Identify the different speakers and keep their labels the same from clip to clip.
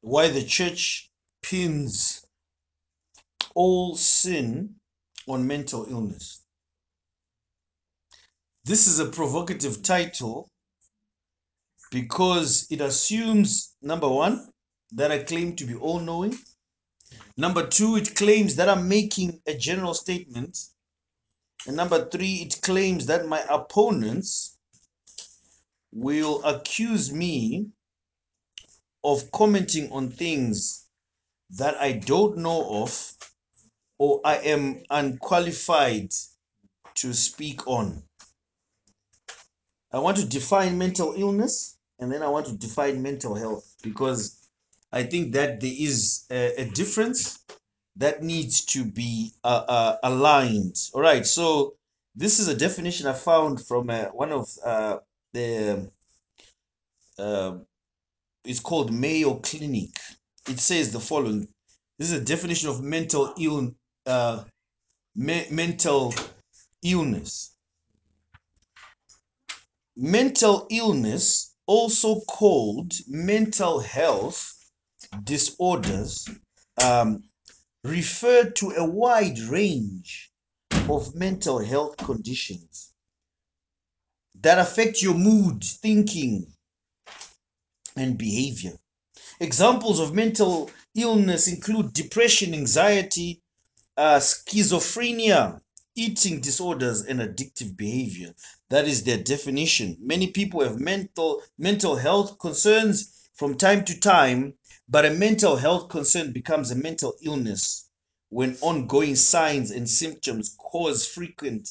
Speaker 1: why the church pins all sin on mental illness. This is a provocative title because it assumes number one, that I claim to be all knowing. Number two, it claims that I'm making a general statement. And number three, it claims that my opponents will accuse me of commenting on things that I don't know of or I am unqualified to speak on. I want to define mental illness and then I want to define mental health because I think that there is a, a difference that needs to be uh, uh, aligned. All right, so this is a definition I found from uh, one of uh, the, uh, it's called Mayo Clinic. It says the following this is a definition of mental ill, uh, me- mental illness. Mental illness, also called mental health disorders, um, refer to a wide range of mental health conditions that affect your mood, thinking, and behavior. Examples of mental illness include depression, anxiety, uh, schizophrenia, eating disorders, and addictive behavior. That is their definition. Many people have mental mental health concerns from time to time, but a mental health concern becomes a mental illness when ongoing signs and symptoms cause frequent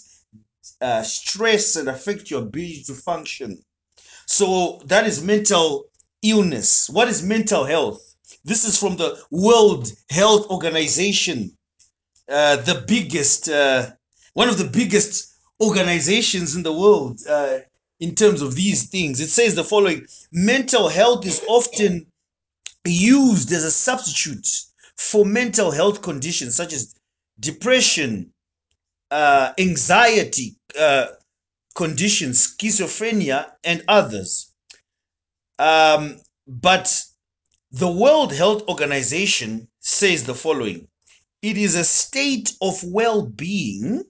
Speaker 1: uh, stress and affect your ability to function. So that is mental illness. What is mental health? This is from the World Health Organization, uh, the biggest, uh, one of the biggest organizations in the world uh, in terms of these things. It says the following Mental health is often used as a substitute for mental health conditions such as depression, uh, anxiety uh, conditions, schizophrenia, and others. Um, but the World Health Organization says the following It is a state of well being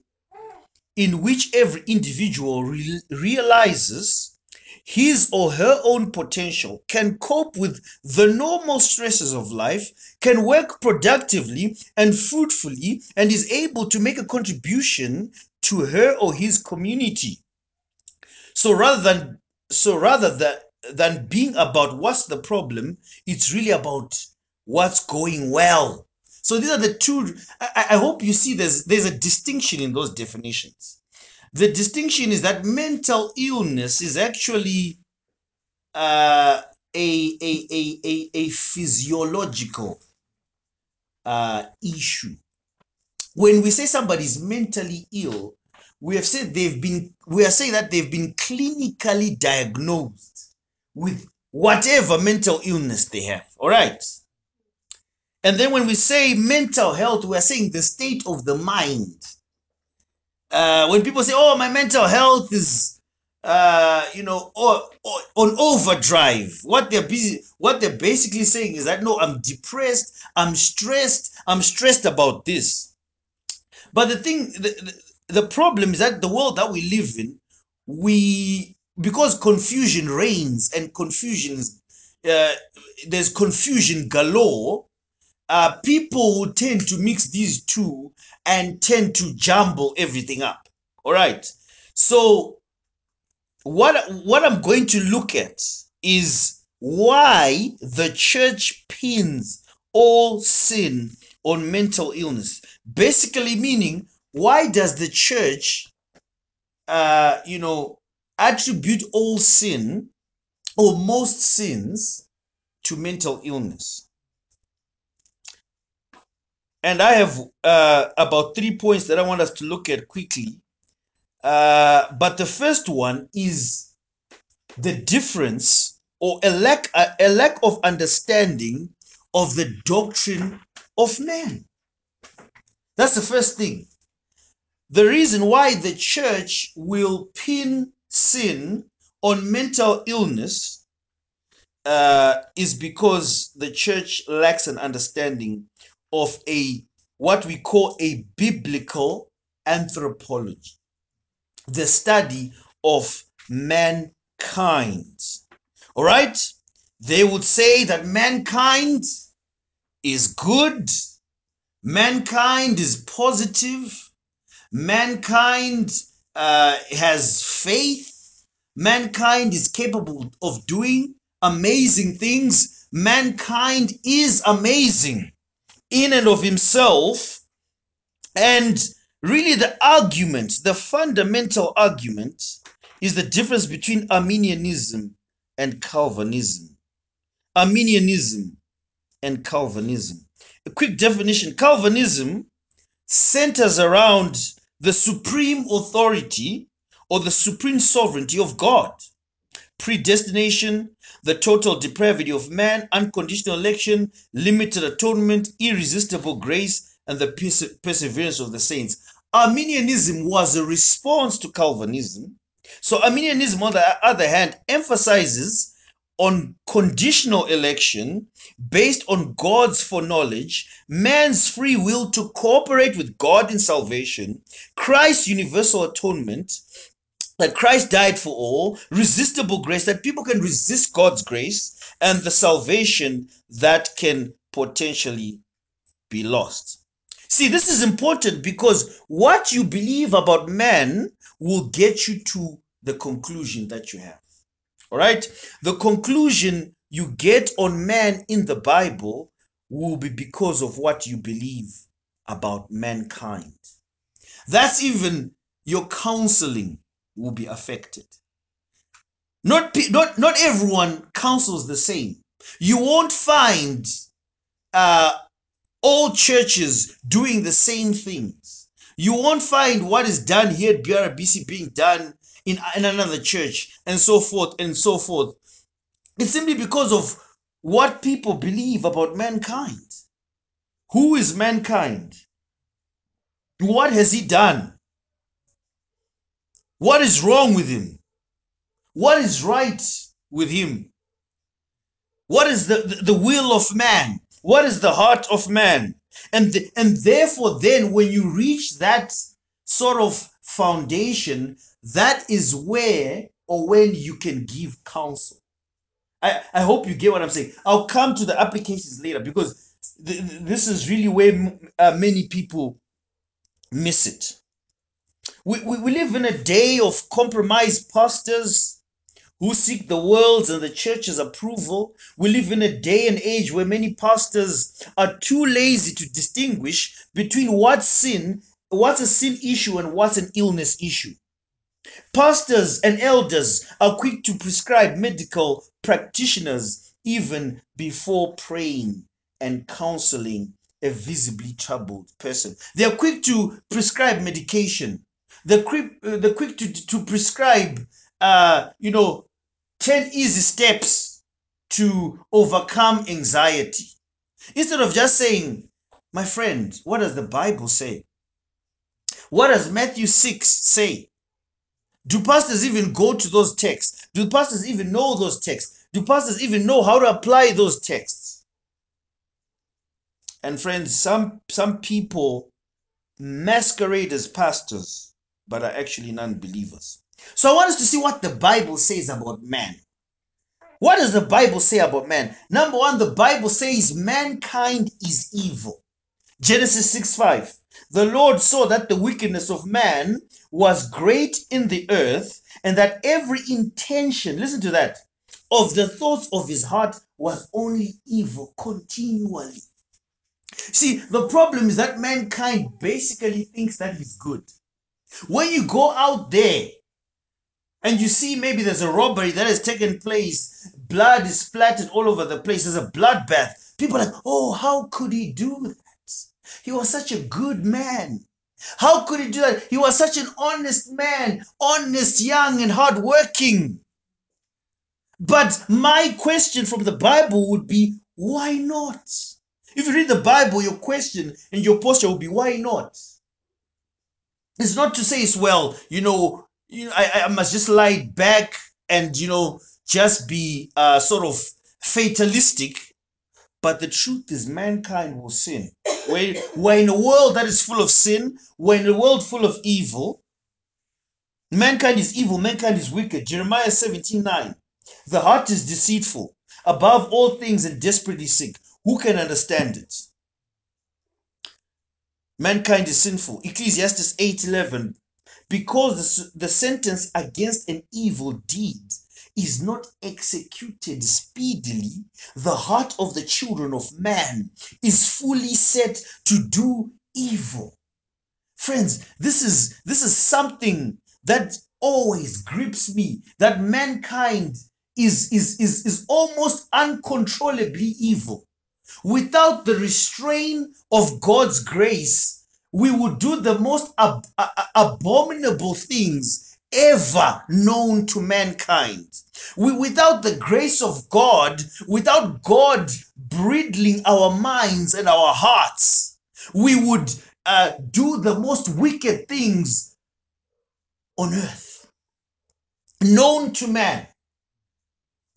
Speaker 1: in which every individual re- realizes his or her own potential, can cope with the normal stresses of life, can work productively and fruitfully, and is able to make a contribution to her or his community. So rather than so rather than than being about what's the problem, it's really about what's going well. So these are the two. I, I hope you see there's there's a distinction in those definitions. The distinction is that mental illness is actually uh, a, a, a, a, a physiological uh, issue. When we say somebody's mentally ill, we have said they've been we are saying that they've been clinically diagnosed with whatever mental illness they have. All right. And then when we say mental health, we are saying the state of the mind. Uh, when people say, "Oh, my mental health is," uh, you know, or, or on overdrive, what they're busy, what they're basically saying is that no, I'm depressed, I'm stressed, I'm stressed about this. But the thing, the, the, the problem is that the world that we live in, we because confusion reigns and confusion is uh, there's confusion galore uh, people who tend to mix these two and tend to jumble everything up. All right. So what what I'm going to look at is why the church pins all sin on mental illness. Basically, meaning why does the church, uh, you know, attribute all sin or most sins to mental illness? And I have uh, about three points that I want us to look at quickly. Uh, but the first one is the difference or a lack, a, a lack of understanding of the doctrine of man. That's the first thing. The reason why the church will pin sin on mental illness uh, is because the church lacks an understanding of a what we call a biblical anthropology, the study of mankind. All right? They would say that mankind is good, mankind is positive, mankind uh, has faith, mankind is capable of doing amazing things. Mankind is amazing in and of himself. And really, the argument, the fundamental argument, is the difference between Arminianism and Calvinism. Arminianism and Calvinism. A quick definition Calvinism centers around the supreme authority or the supreme sovereignty of God, predestination, the total depravity of man, unconditional election, limited atonement, irresistible grace, and the perse- perseverance of the saints. Arminianism was a response to Calvinism. So, Arminianism, on the other hand, emphasizes on conditional election based on God's foreknowledge, man's free will to cooperate with God in salvation, Christ's universal atonement, that Christ died for all, resistible grace, that people can resist God's grace, and the salvation that can potentially be lost. See, this is important because what you believe about man will get you to the conclusion that you have. All right? The conclusion you get on man in the Bible will be because of what you believe about mankind. That's even your counseling will be affected. Not, not, not everyone counsels the same. You won't find uh, all churches doing the same things. You won't find what is done here at BRBC being done in, in another church and so forth and so forth. It's simply because of what people believe about mankind. Who is mankind? What has he done? What is wrong with him? What is right with him? What is the, the, will of man? What is the heart of man? And, the, and therefore, then, when you reach that sort of foundation, that is where or when you can give counsel. I, I hope you get what I'm saying. I'll come to the applications later because th- th- this is really where m- uh, many people miss it. We, we, we live in a day of compromised pastors who seek the world's and the church's approval. We live in a day and age where many pastors are too lazy to distinguish between what sin, what's a sin issue, and what's an illness issue. Pastors and elders are quick to prescribe medical practitioners even before praying and counseling a visibly troubled person. They are quick to prescribe medication. They're quick, uh, they're quick to, to prescribe, uh, you know, 10 easy steps to overcome anxiety. Instead of just saying, my friend, what does the Bible say? What does Matthew 6 say? Do pastors even go to those texts? Do pastors even know those texts? Do pastors even know how to apply those texts? And friends, some some people masquerade as pastors but are actually non-believers. So I want us to see what the Bible says about man. What does the Bible say about man? Number one, the Bible says mankind is evil. Genesis 6 5. The Lord saw that the wickedness of man was great in the earth, and that every intention, listen to that, of the thoughts of his heart was only evil continually. See, the problem is that mankind basically thinks that he's good. When you go out there and you see maybe there's a robbery that has taken place, blood is splattered all over the place, there's a bloodbath. People are like, oh, how could he do that? He was such a good man. How could he do that? He was such an honest man, honest, young, and hardworking. But my question from the Bible would be, why not? If you read the Bible, your question and your posture will be, why not? It's not to say it's well, you know, you know I, I must just lie back and, you know, just be uh, sort of fatalistic, but the truth is mankind will sin. We're, we're in a world that is full of sin, we're in a world full of evil. Mankind is evil, mankind is wicked. Jeremiah 17 9. The heart is deceitful, above all things, and desperately sick. Who can understand it? Mankind is sinful. Ecclesiastes 8 11. Because the, the sentence against an evil deed is not executed speedily, the heart of the children of man is fully set to do evil. Friends, this is this is something that always grips me that mankind is is is, is almost uncontrollably evil. Without the restraint of God's grace, we would do the most ab- abominable things ever known to mankind. We, without the grace of God, without God bridling our minds and our hearts, we would uh, do the most wicked things on earth, known to man.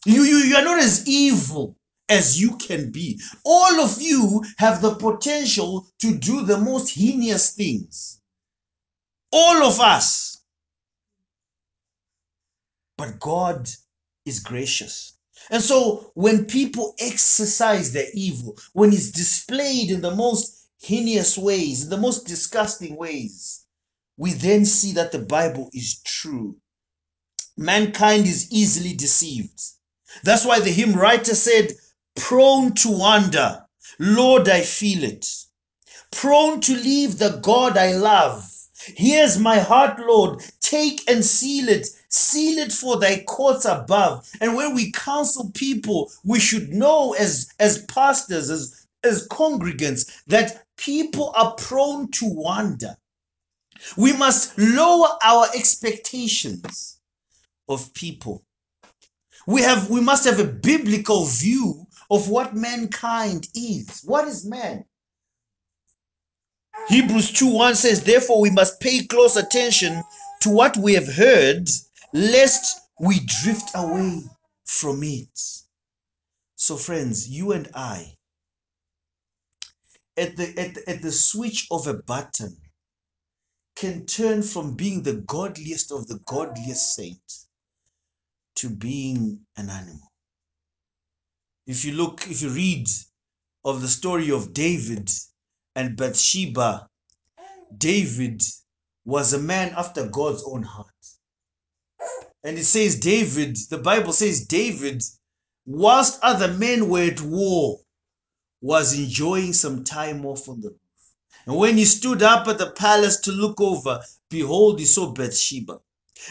Speaker 1: You, you, you are not as evil as you can be. All of you have the potential to do the most heinous things. All of us. But God is gracious. And so when people exercise their evil, when it's displayed in the most heinous ways, in the most disgusting ways, we then see that the Bible is true. Mankind is easily deceived. That's why the hymn writer said, prone to wander. Lord, I feel it. Prone to leave the God I love. Here's my heart, Lord. Take and seal it. Seal it for thy courts above. And when we counsel people, we should know as, as pastors, as, as congregants, that people are prone to wander. We must lower our expectations of people. We have we must have a biblical view of what mankind is. What is man? Hebrews 2 1 says, Therefore, we must pay close attention to what we have heard, lest we drift away from it. So, friends, you and I, at the, at at the switch of a button, can turn from being the godliest of the godliest saint to being an animal. If you look, if you read of the story of David and Bathsheba, David was a man after God's own heart. And it says, David, the Bible says, David, whilst other men were at war, was enjoying some time off on the roof. And when he stood up at the palace to look over, behold, he saw Bathsheba.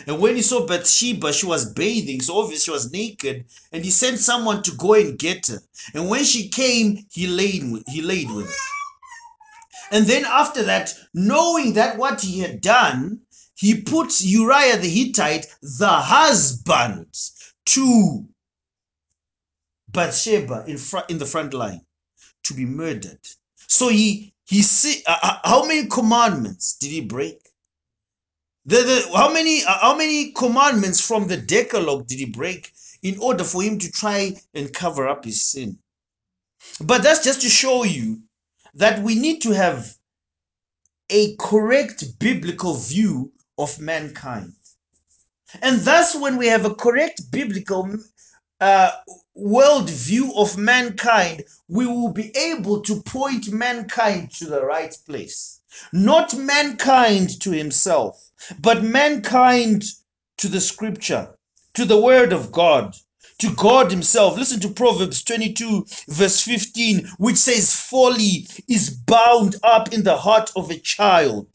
Speaker 1: And when he saw Bathsheba, she was bathing, so obviously she was naked, and he sent someone to go and get her. And when she came, he laid with, he laid with her. And then after that, knowing that what he had done, he put Uriah the Hittite, the husband, to Bathsheba in front in the front line to be murdered. So he he see uh, uh, how many commandments did he break? The, the how many uh, how many commandments from the Decalogue did he break in order for him to try and cover up his sin? But that's just to show you that we need to have a correct biblical view of mankind. And thus, when we have a correct biblical uh, world view of mankind, we will be able to point mankind to the right place. Not mankind to himself, but mankind to the scripture, to the word of God, to God himself. Listen to Proverbs 22, verse 15, which says, Folly is bound up in the heart of a child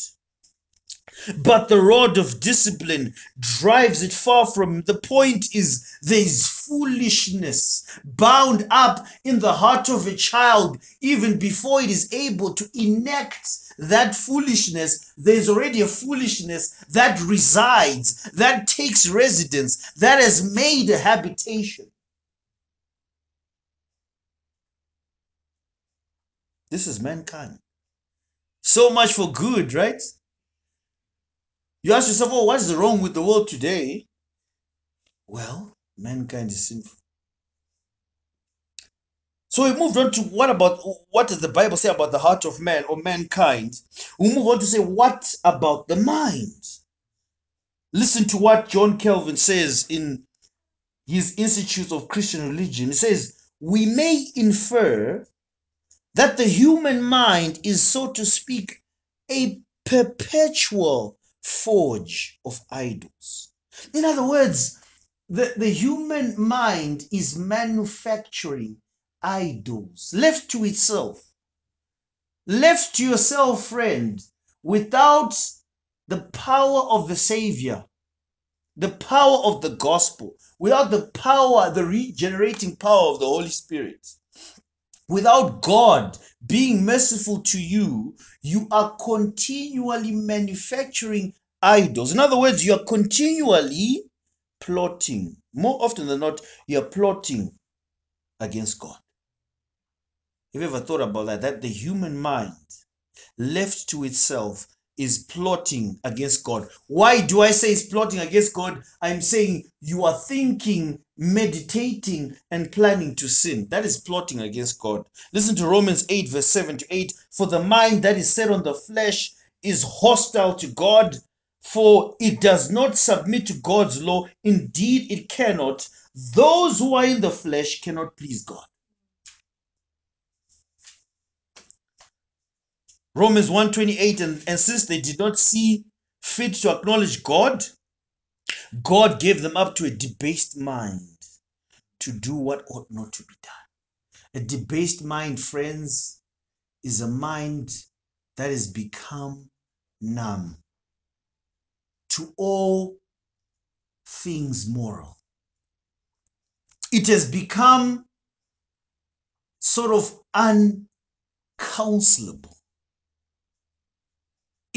Speaker 1: but the rod of discipline drives it far from. The point is, there is foolishness bound up in the heart of a child even before it is able to enact that foolishness. There's already a foolishness that resides, that takes residence, that has made a habitation. This is mankind. So much for good, right? You ask yourself, oh, what's wrong with the world today? Well, mankind is sinful. So we moved on to what about what does the Bible say about the heart of man or mankind? We move on to say what about the mind? Listen to what John Calvin says in his Institutes of Christian Religion. He says, We may infer that the human mind is, so to speak, a perpetual forge of idols. In other words, the, the human mind is manufacturing idols left to itself. Left to yourself, friend, without the power of the Savior, the power of the gospel, without the power, the regenerating power of the Holy Spirit, without God being merciful to you, you are continually manufacturing idols. In other words, you are continually plotting. More often than not, you are plotting against God. Have you ever thought about that? That the human mind, left to itself, is plotting against God. Why do I say it's plotting against God? I'm saying you are thinking, meditating, and planning to sin. That is plotting against God. Listen to Romans 8, verse 7 to 8. For the mind that is set on the flesh is hostile to God, for it does not submit to God's law. Indeed, it cannot. Those who are in the flesh cannot please God. Romans 128 and, and since they did not see fit to acknowledge God, God gave them up to a debased mind to do what ought not to be done. A debased mind, friends, is a mind that has become numb to all things moral. It has become sort of uncounselable.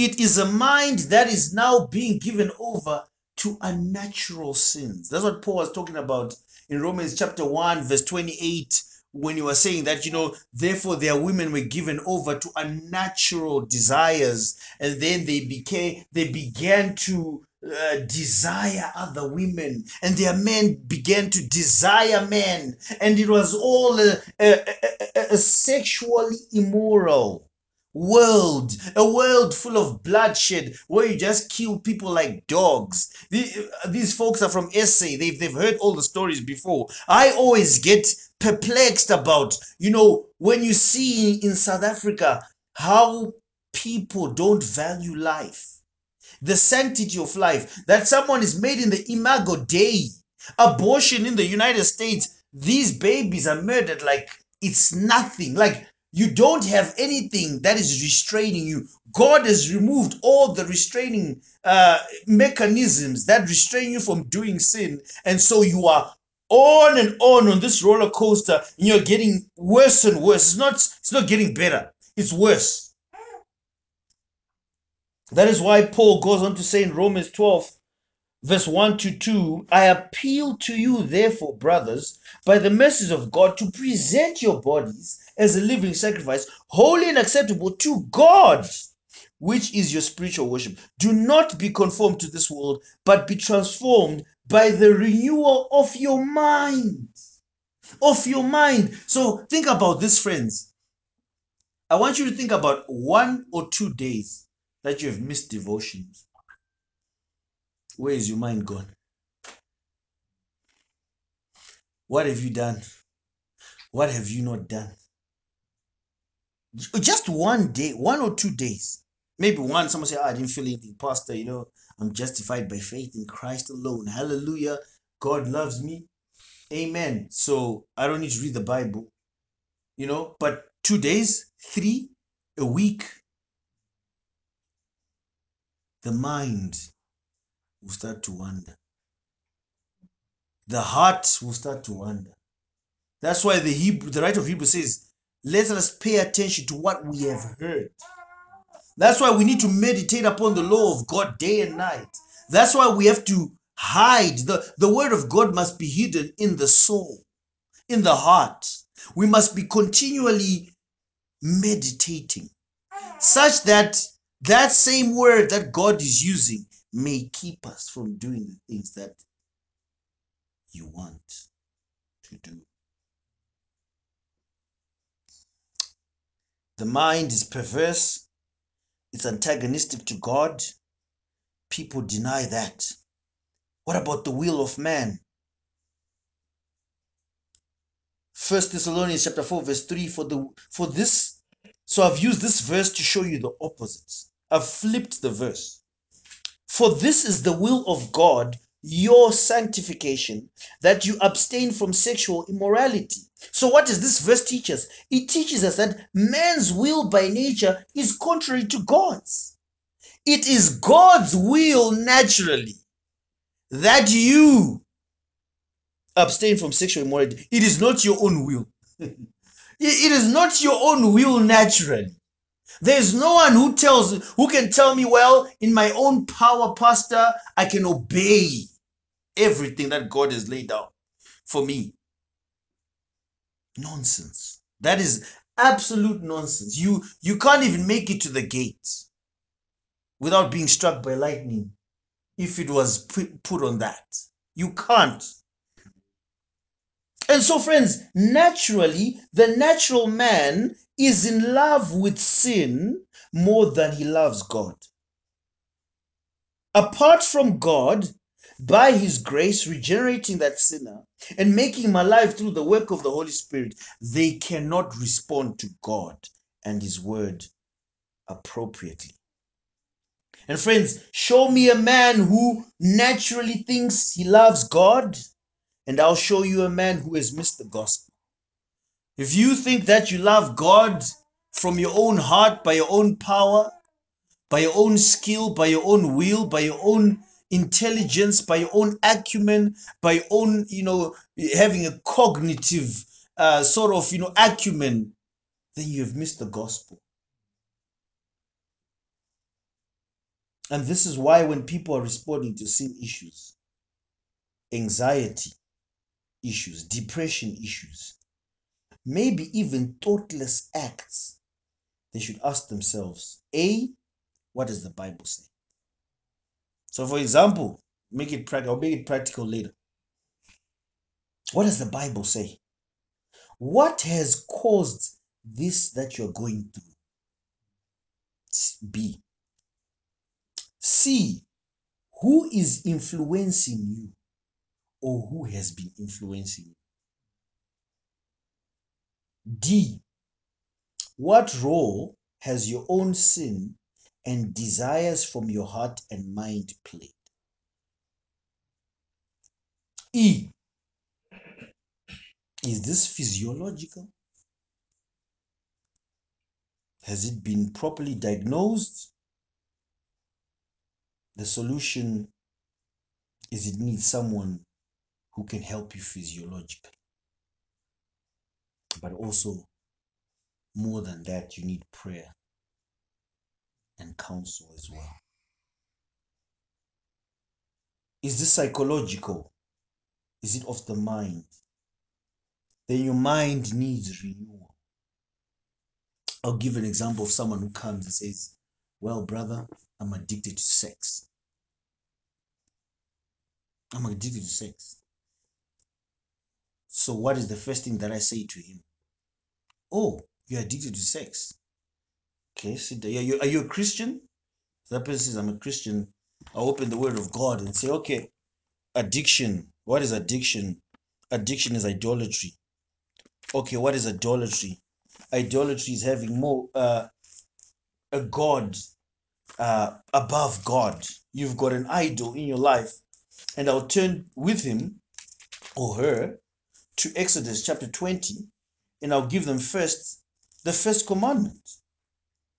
Speaker 1: It is a mind that is now being given over to unnatural sins. That's what Paul was talking about in Romans chapter 1, verse 28, when he was saying that, you know, therefore their women were given over to unnatural desires, and then they became they began to uh, desire other women, and their men began to desire men, and it was all uh, uh, uh, uh, sexually immoral world a world full of bloodshed where you just kill people like dogs these folks are from SA they've, they've heard all the stories before I always get perplexed about you know when you see in South Africa how people don't value life the sanctity of life, that someone is made in the imago Dei. Abortion in the United States, these babies are murdered like it's nothing. Like you don't have anything that is restraining you. God has removed all the restraining uh, mechanisms that restrain you from doing sin. And so you are on and on on this roller coaster and you're getting worse and worse. It's not, it's not getting better. It's worse. That is why Paul goes on to say in Romans 12, verse 1 to 2 I appeal to you, therefore, brothers, by the mercies of God, to present your bodies as a living sacrifice, holy and acceptable to God, which is your spiritual worship. Do not be conformed to this world, but be transformed by the renewal of your mind. Of your mind. So think about this, friends. I want you to think about one or two days that you have missed devotions. Where is your mind gone? What have you done? What have you not done? Just one day, one or two days. Maybe one, someone say, oh, I didn't feel anything, Pastor. You know, I'm justified by faith in Christ alone. Hallelujah. God loves me. Amen. So I don't need to read the Bible, you know, but two days, three, a week, the mind will start to wander. The heart will start to wander. That's why the Hebrew, the writer of Hebrew says, let us pay attention to what we have heard. That's why we need to meditate upon the law of God day and night. That's why we have to hide. The, the word of God must be hidden in the soul, in the heart. We must be continually meditating such that that same word that God is using may keep us from doing the things that you want to do. The mind is perverse, it's antagonistic to God. People deny that. What about the will of man? First Thessalonians chapter 4, verse 3 for the for this. So I've used this verse to show you the opposite. I've flipped the verse. For this is the will of God, your sanctification, that you abstain from sexual immorality. So, what does this verse teach us? It teaches us that man's will by nature is contrary to God's. It is God's will naturally that you abstain from sexual immorality. It is not your own will. it is not your own will naturally. There's no one who tells who can tell me, well, in my own power, Pastor, I can obey everything that God has laid out for me. Nonsense. That is absolute nonsense. You you can't even make it to the gate without being struck by lightning if it was put on that. You can't. And so, friends, naturally, the natural man is in love with sin more than he loves God. Apart from God, by his grace, regenerating that sinner and making him alive through the work of the Holy Spirit, they cannot respond to God and his word appropriately. And friends, show me a man who naturally thinks he loves God, and I'll show you a man who has missed the gospel. If you think that you love God from your own heart, by your own power, by your own skill, by your own will, by your own intelligence, by your own acumen, by your own, you know, having a cognitive uh, sort of, you know, acumen, then you have missed the gospel. And this is why when people are responding to sin issues, anxiety issues, depression issues, maybe even thoughtless acts, they should ask themselves A, what does the Bible say? So, for example, make it practical, I'll make it practical later. What does the Bible say? What has caused this that you're going through? B. C. Who is influencing you or who has been influencing you? D. What role has your own sin and desires from your heart and mind played? E. Is this physiological? Has it been properly diagnosed? The solution is it needs someone who can help you physiologically. But also, more than that, you need prayer and counsel as well. Is this psychological? Is it of the mind? Then your mind needs renewal. I'll give an example of someone who comes and says, Well, brother, I'm addicted to sex. I'm addicted to sex. So, what is the first thing that I say to him? Oh, you're addicted to sex. Okay, sit there. Are you, are you a Christian? That person says, I'm a Christian. I open the Word of God and say, okay, addiction. What is addiction? Addiction is idolatry. Okay, what is idolatry? Idolatry is having more uh, a god uh, above God. You've got an idol in your life, and I'll turn with him or her to Exodus chapter 20, and I'll give them first the first commandment.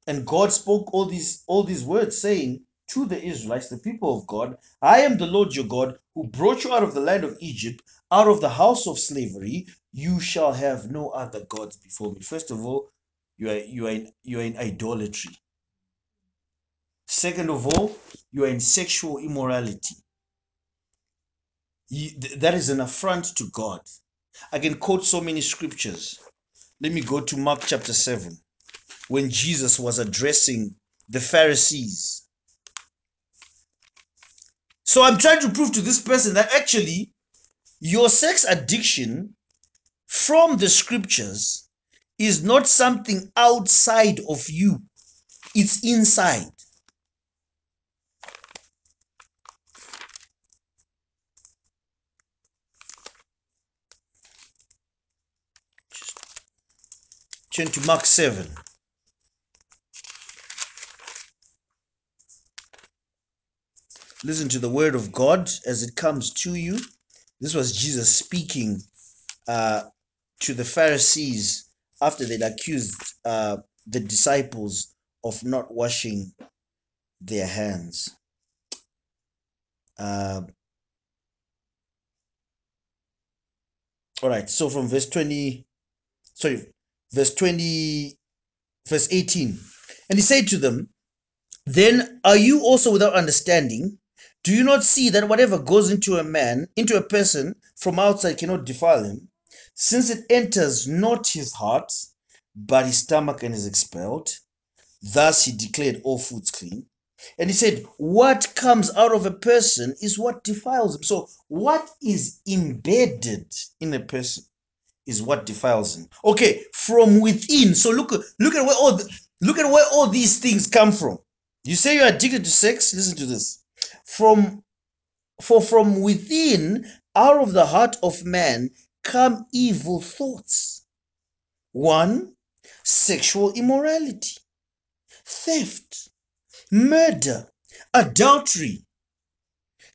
Speaker 1: And God spoke all these all these words, saying to the Israelites, the people of God, I am the Lord your God who brought you out of the land of Egypt, out of the house of slavery. You shall have no other gods before me. First of all, you are you are in, you are in idolatry. Second of all, you are in sexual immorality. That is an affront to God. I can quote so many scriptures. Let me go to Mark chapter 7 when Jesus was addressing the Pharisees. So I'm trying to prove to this person that actually your sex addiction from the scriptures is not something outside of you, it's inside. Turn to Mark 7. Listen to the word of God as it comes to you. This was Jesus speaking uh, to the Pharisees after they'd accused uh, the disciples of not washing their hands. Uh, all right, so from verse 20, sorry, verse 20, verse 18. And he said to them, Then are you also without understanding? Do you not see that whatever goes into a man, into a person from outside cannot defile him, since it enters not his heart, but his stomach and is expelled? Thus he declared all foods clean. And he said, What comes out of a person is what defiles him. So, what is embedded in a person is what defiles him. Okay, from within. So look, look at where all the, look at where all these things come from. You say you're addicted to sex. Listen to this. From for from within, out of the heart of man, come evil thoughts. One, sexual immorality, theft, murder, adultery,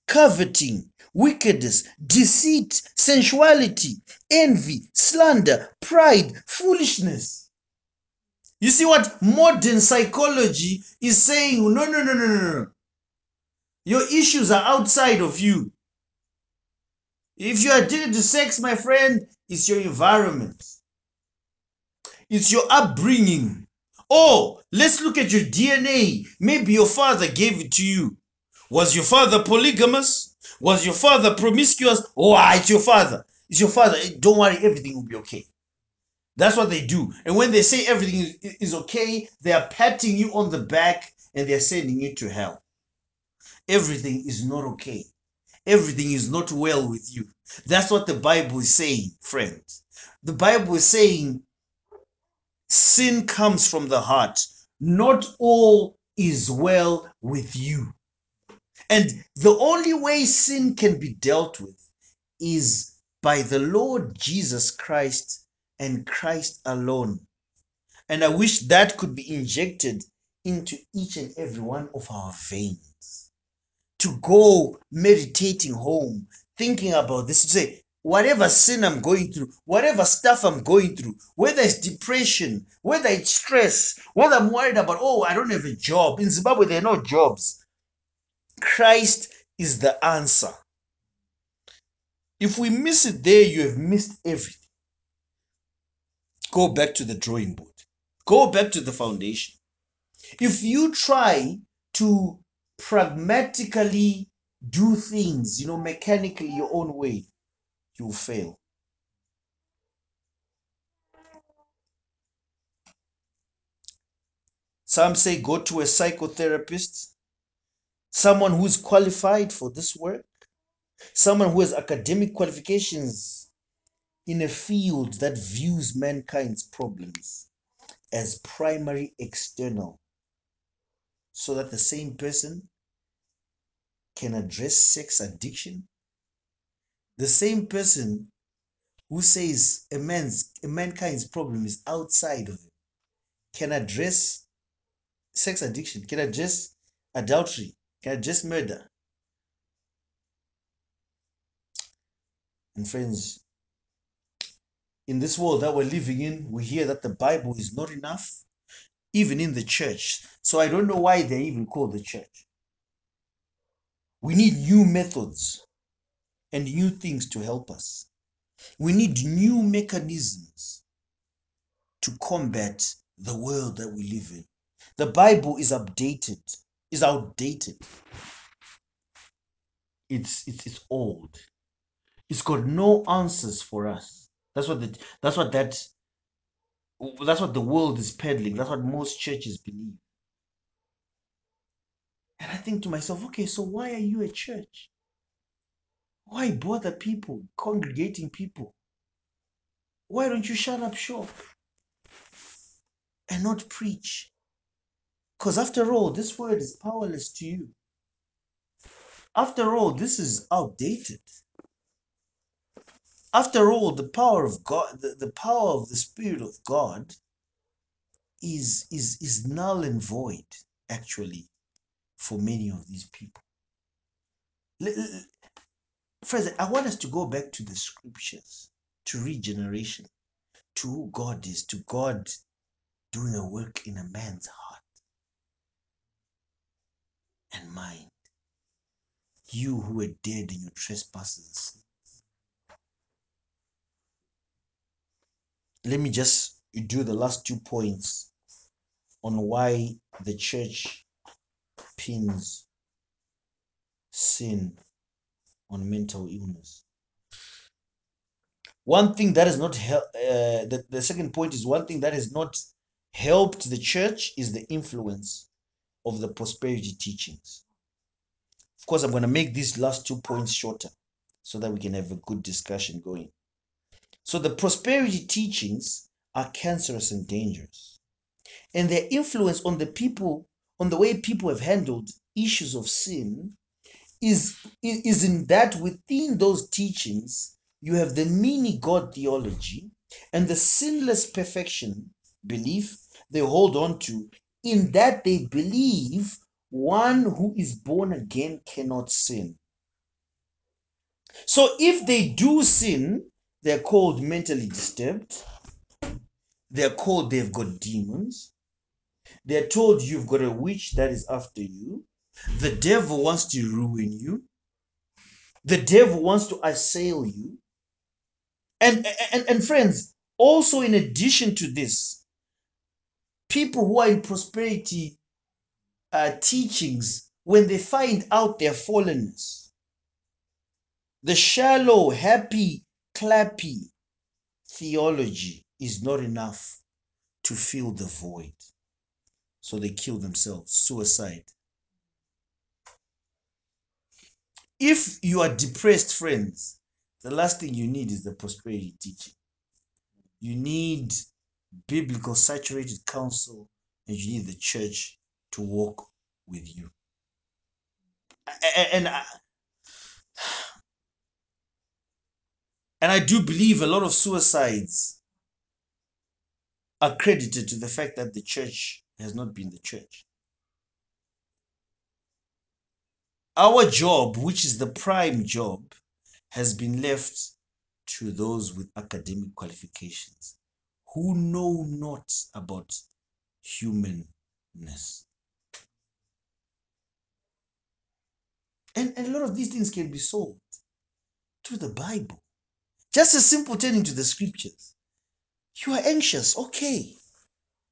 Speaker 1: coveting, wickedness, deceit, sensuality, envy, slander, pride, foolishness. You see what modern psychology is saying? No, no, no, no, no, no. Your issues are outside of you. If you are addicted to sex, my friend, it's your environment. It's your upbringing. Oh, let's look at your DNA. Maybe your father gave it to you. Was your father polygamous? Was your father promiscuous? Oh, ah, it's your father. It's your father. Eh, don't worry, everything will be okay. That's what they do. And when they say everything is okay, they are patting you on the back and they're sending you to hell. Everything is not okay. Everything is not well with you. That's what the Bible is saying, friend. The Bible is saying sin comes from the heart. Not all is well with you. And the only way sin can be dealt with is by the Lord Jesus Christ and Christ alone. And I wish that could be injected into each and every one of our veins. To go meditating home, thinking about this, to say, whatever sin I'm going through, whatever stuff I'm going through, whether it's depression, whether it's stress, whether I'm worried about, oh, I don't have a job. In Zimbabwe, there are no jobs. Christ is the answer. If we miss it there, you have missed everything. Go back to the drawing board, go back to the foundation. If you try to pragmatically do things, you know, mechanically your own way, you'll fail. Some say go to a psychotherapist, someone who's qualified for this work, someone who has academic qualifications in a field that views mankind's problems as primary external, so that the same person can address sex addiction. The same person who says a man's a mankind's problem is outside of him can address sex addiction, can address adultery, address murder. And friends, in this world that we're living in, we hear that the Bible is not enough, even in the church. So I don't know why they even call the church. We need new methods and new things to help us. We need new mechanisms to combat the world that we live in. The Bible is updated, is outdated. It's it's it's old. It's got no answers for us. That's what the that's what that that's what the world is peddling. That's what most churches believe. And I think to myself, okay, so why are you a church? Why bother people, congregating people? Why don't you shut up shop? and not preach. Because after all, this word is powerless to you. After all, this is outdated. After all, the power of God, the, the power of the Spirit of God is, is, is null and void, actually, for many of these people. Friends, I want us to go back to the scriptures, to regeneration, to who God is, to God doing a work in a man's heart and mind. You who were dead in your trespasses. Let me just do the last two points on why the church pins sin on mental illness. One thing that has not helped, uh, the, the second point is one thing that has not helped the church is the influence of the prosperity teachings. Of course, I'm going to make these last two points shorter so that we can have a good discussion going. So, the prosperity teachings are cancerous and dangerous, and their influence on the people, on the way people have handled issues of sin, is, is in that within those teachings, you have the mini God theology and the sinless perfection belief they hold on to, in that they believe one who is born again cannot sin. So if they do sin, they're called mentally disturbed. They're called they've got demons. They're told you've got a witch that is after you. The devil wants to ruin you. The devil wants to assail you. And, and, and friends, also in addition to this, people who are in prosperity uh, teachings, when they find out their fallenness, the shallow, happy, clappy theology is not enough to fill the void. So they kill themselves, suicide. If you are depressed, friends, the last thing you need is the prosperity teaching. You need biblical saturated counsel and you need the church to walk with you. And I, and I do believe a lot of suicides are credited to the fact that the church has not been the church. Our job, which is the prime job, has been left to those with academic qualifications who know not about humanness. And, and a lot of these things can be solved through the Bible. Just a simple turning to the scriptures. You are anxious. Okay.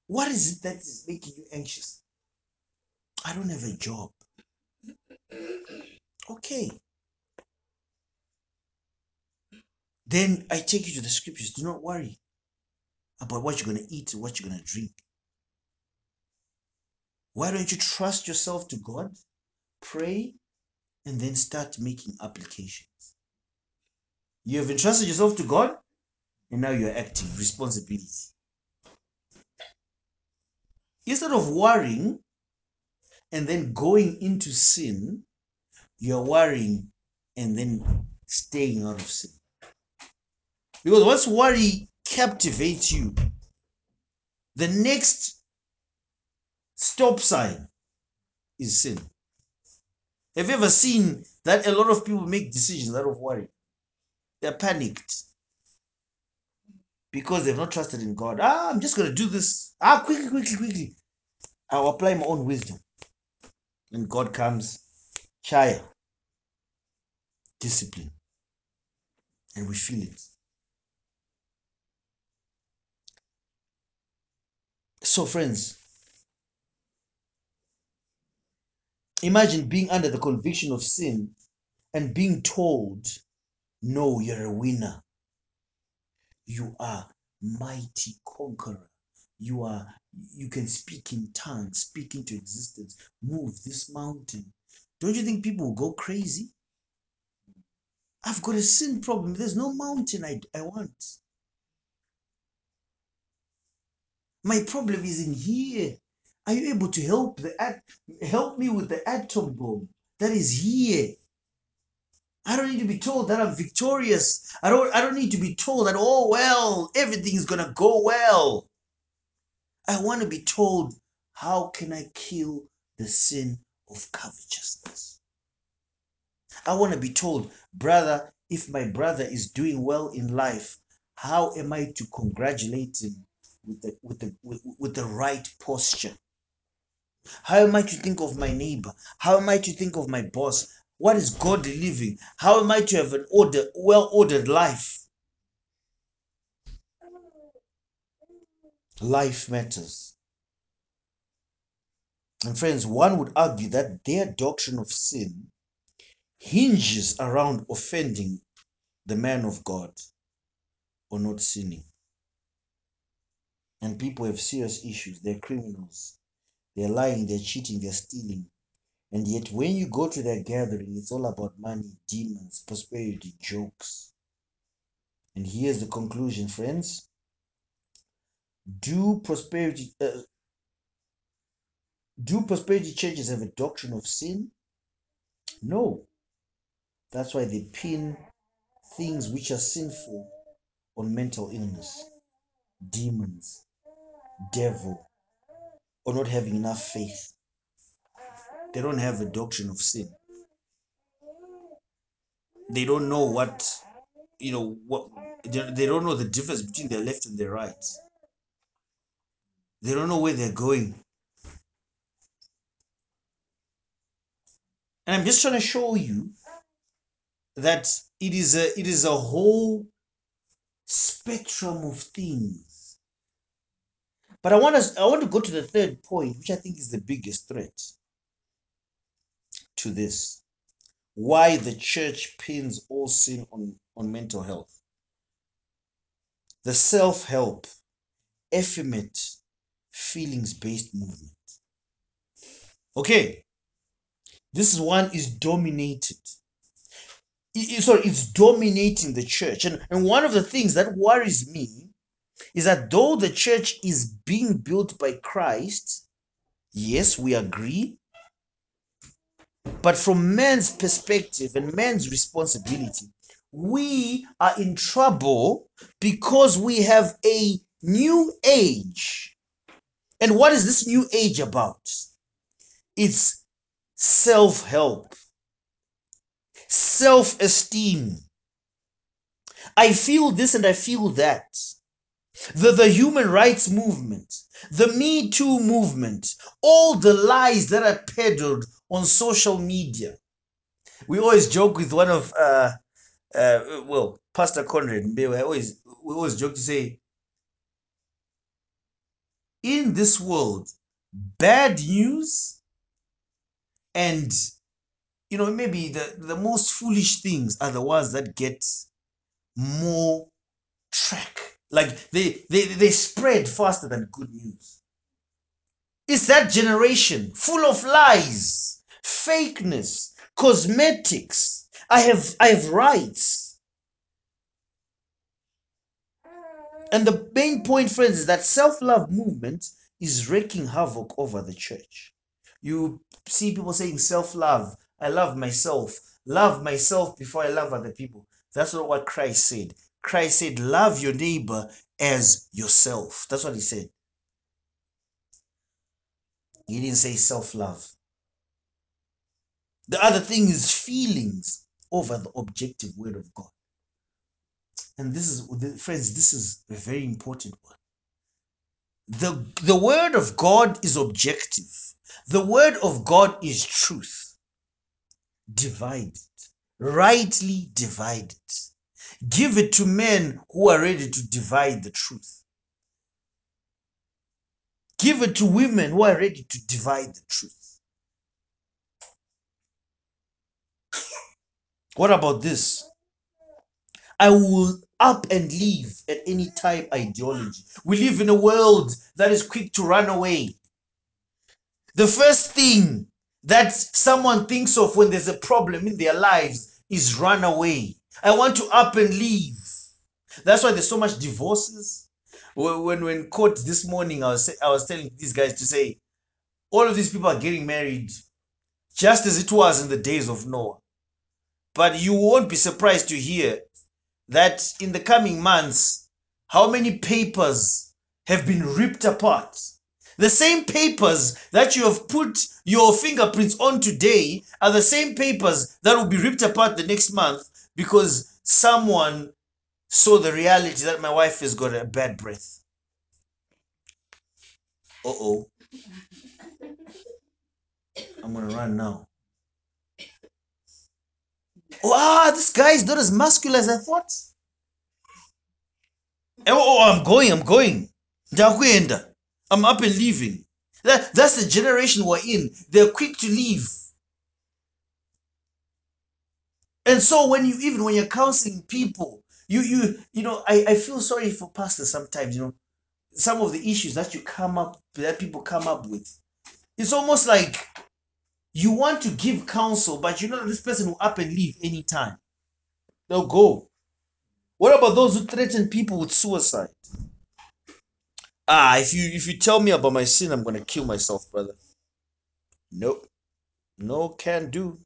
Speaker 1: What is it that is making you anxious? I don't have a job. Okay. Then I take you to the scriptures. Do not worry about what you're going to eat what you're going to drink. Why don't you trust yourself to God? Pray and then start making applications. You have entrusted yourself to God and now you're acting responsibility. Instead of worrying and then going into sin, you're worrying and then staying out of sin. Because once worry captivates you, the next stop sign is sin. Have you ever seen that a lot of people make decisions out of worry? They're panicked because they've not trusted in God. Ah, I'm just going to do this. Ah, quickly, quickly, quickly. I'll apply my own wisdom. And God comes, chaya, discipline. And we feel it. So, friends, imagine being under the conviction of sin and being told, no, you're a winner. You are mighty conqueror. You are you can speak in tongues, speak into existence, move this mountain. Don't you think people will go crazy? I've got a sin problem. There's no mountain I, I want. My problem is in here. Are you able to help the at help me with the atom bomb that is here? I don't need to be told that I'm victorious. I don't I don't need to be told that oh well, everything's to go well. I want to be told how can I kill the sin of covetousness? I want to be told, brother, if my brother is doing well in life, how am I to congratulate him with the with the with, with the right posture? How am I to think of my neighbor? How am I to think of my boss? What is godly living? How am I to have an order, well-ordered life? Life matters. And friends, one would argue that their doctrine of sin hinges around offending the man of God or not sinning. And people have serious issues. They're criminals. They're lying, they're cheating, they're stealing. And yet, when you go to their gathering, it's all about money, demons, prosperity, jokes. And here's the conclusion, friends. Do prosperity uh, do prosperity churches have a doctrine of sin? No. That's why they pin things which are sinful on mental illness, demons, devil, or not having enough faith. They don't have a doctrine of sin. They don't know what, you know, what they don't know the difference between their left and their right. They don't know where they're going. And I'm just trying to show you that it is a it is a whole spectrum of things. But I want us I want to go to the third point, which I think is the biggest threat to this. Why the church pins all sin on, on mental health. The self-help, effeminate, feelings-based movement. Okay, this one is dominated sorry, it's dominating the church. And, and one of the things that worries me is that though the church is being built by Christ, yes, we agree, but from man's perspective and man's responsibility, we are in trouble because we have a new age. And what is this new age about? It's self help, self esteem. I feel this and I feel that. The, the human rights movement, the Me Too movement, all the lies that are peddled on social media. We always joke with one of, uh, uh, well, Pastor Conrad we always, we always joke to say, in this world, bad news and you know maybe the, the most foolish things are the ones that get more track like they, they they spread faster than good news it's that generation full of lies fakeness cosmetics i have i have rights and the main point friends is that self-love movement is wreaking havoc over the church you see people saying self-love I love myself. Love myself before I love other people. That's not what Christ said. Christ said, Love your neighbor as yourself. That's what he said. He didn't say self love. The other thing is feelings over the objective word of God. And this is, the friends, this is a very important one. The, the word of God is objective, the word of God is truth Divided, rightly divide it. Give it to men who are ready to divide the truth. Give it to women who are ready to divide the truth. What about this? I will up and leave at any time ideology. We live in a world that is quick to run away. The first thing that someone thinks of when there's a problem in their lives is run away. I want to up and leave. That's why there's so much divorces. when when caught this morning, I was I was telling these guys to say, all of these people are getting married, just as it was in the days of Noah. But you won't be surprised to hear that in the coming months, how many papers have been ripped apart. The same papers that you have put your fingerprints on today are the same papers that will be ripped apart the next month because someone saw the reality that my wife has got a bad breath. Uh oh. I'm gonna run now. Wow, this guy is not as muscular as I thought. Oh, oh, I'm going, I'm going. I'm up and leaving. That, that's the generation we're in. They're quick to leave. And so when you even when you're counseling people, you you you know, I, I feel sorry for pastors sometimes, you know, some of the issues that you come up that people come up with. It's almost like you want to give counsel, but you know that this person will up and leave anytime. They'll go. What about those who threaten people with suicide? Ah, if you if you tell me about my sin, I'm gonna kill myself, brother. Nope. No can do.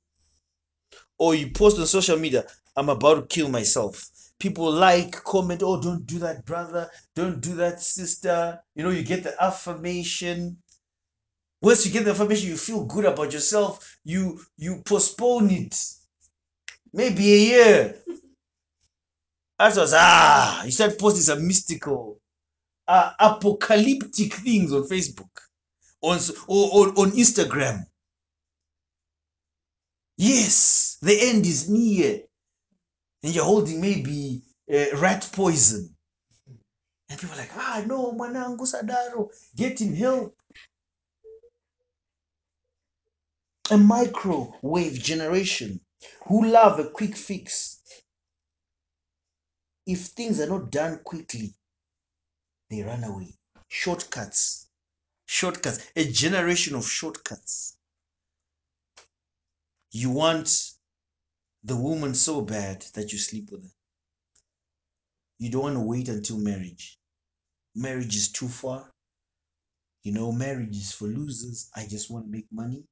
Speaker 1: Or you post on social media, I'm about to kill myself. People like, comment, oh, don't do that, brother. Don't do that, sister. You know, you get the affirmation. Once you get the affirmation, you feel good about yourself. You you postpone it. Maybe a year. Afterwards, ah, you start posting some mystical, uh, apocalyptic things on Facebook, on or on Instagram. Yes, the end is near. And you're holding maybe uh, rat poison. And people are like, ah, no, manangu sadaro, getting help. A microwave generation who love a quick fix. If things are not done quickly, they run away. Shortcuts. Shortcuts. A generation of shortcuts. You want the woman so bad that you sleep with her. You don't want to wait until marriage. Marriage is too far. You know, marriage is for losers. I just want to make money.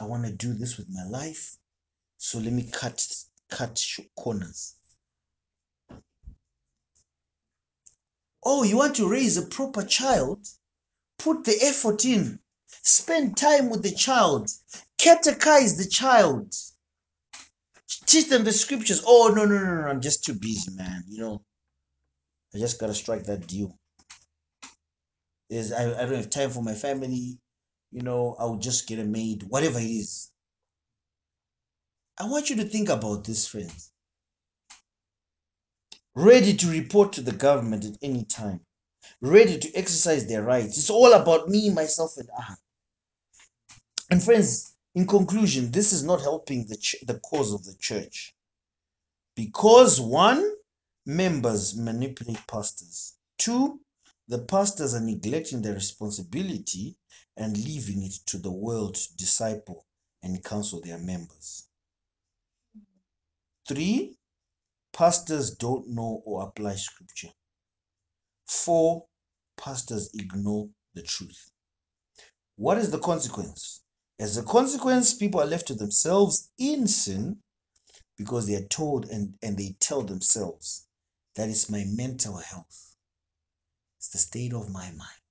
Speaker 1: I want to do this with my life. So let me cut cut corners. Oh, you want to raise a proper child? Put the effort in. Spend time with the child. Catechize the child. Teach them the scriptures. Oh, no, no, no, no. I'm just too busy, man. You know, I just got to strike that deal. Is I, I don't have time for my family. You know, I'll just get a maid, whatever it is. I want you to think about this, friends. Ready to report to the government at any time, ready to exercise their rights. It's all about me, myself, and I. And friends, in conclusion, this is not helping the, ch- the cause of the church. Because one, members manipulate pastors. Two, the pastors are neglecting their responsibility and leaving it to the world to disciple and counsel their members. Three, pastors don't know or apply scripture. Four, pastors ignore the truth. What is the consequence? As a consequence, people are left to themselves in sin because they are told and, and they tell themselves that is my mental health. It's the state of my mind.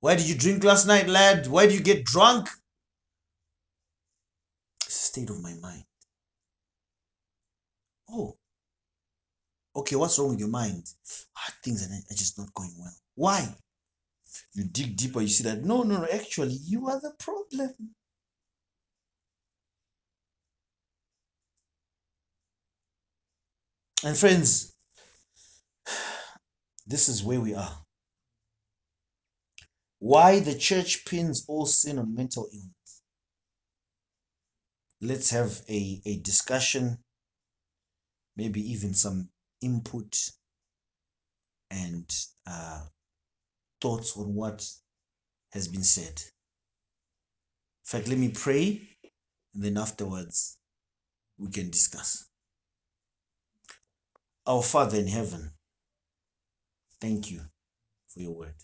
Speaker 1: Why did you drink last night, lad? Why did you get drunk? It's the state of my mind. Oh, okay, what's wrong with your mind? Ah, things are, are just not going well. Why? You dig deeper, you see that no, no, no, actually, you are the problem. And friends, this is where we are. Why the church pins all sin on mental illness. Let's have a, a discussion, maybe even some input and uh, thoughts on what has been said. In fact, let me pray and then afterwards we can discuss. Our Father in heaven, thank you for your word.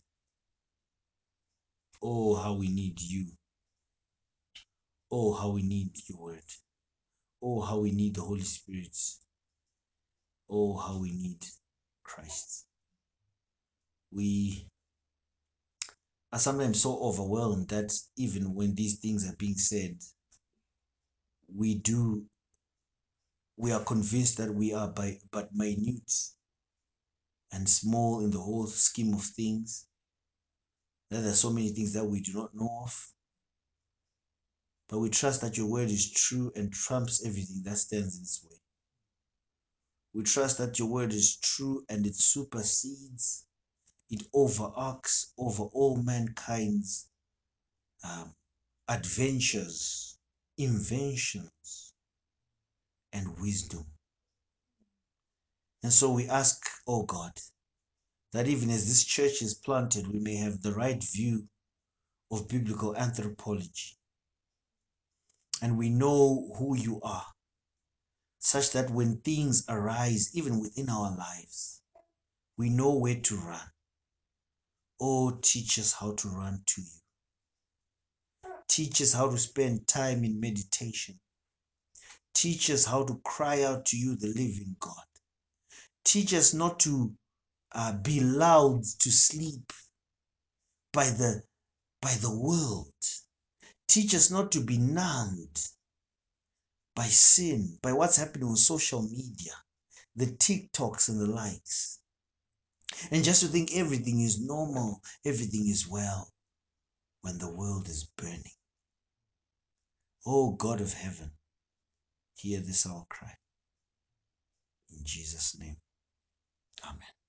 Speaker 1: Oh, how we need you. Oh, how we need your word. Oh, how we need the Holy Spirit. Oh, how we need Christ. We are sometimes so overwhelmed that even when these things are being said, we do, we are convinced that we are by, but minute and small in the whole scheme of things. That there are so many things that we do not know of. But we trust that your word is true and trumps everything that stands in its way. We trust that your word is true and it supersedes, it overarcs over all mankind's um, adventures, inventions, and wisdom. And so we ask, oh God, that even as this church is planted, we may have the right view of biblical anthropology. And we know who you are, such that when things arise, even within our lives, we know where to run. Oh, teach us how to run to you. Teach us how to spend time in meditation. Teach us how to cry out to you, the living God. Teach us not to uh, be lulled to sleep by the by the world. Teach us not to be numbed by sin, by what's happening on social media, the TikToks and the likes. And just to think everything is normal, everything is well, when the world is burning. Oh God of heaven, hear this our cry. In Jesus' name, Amen.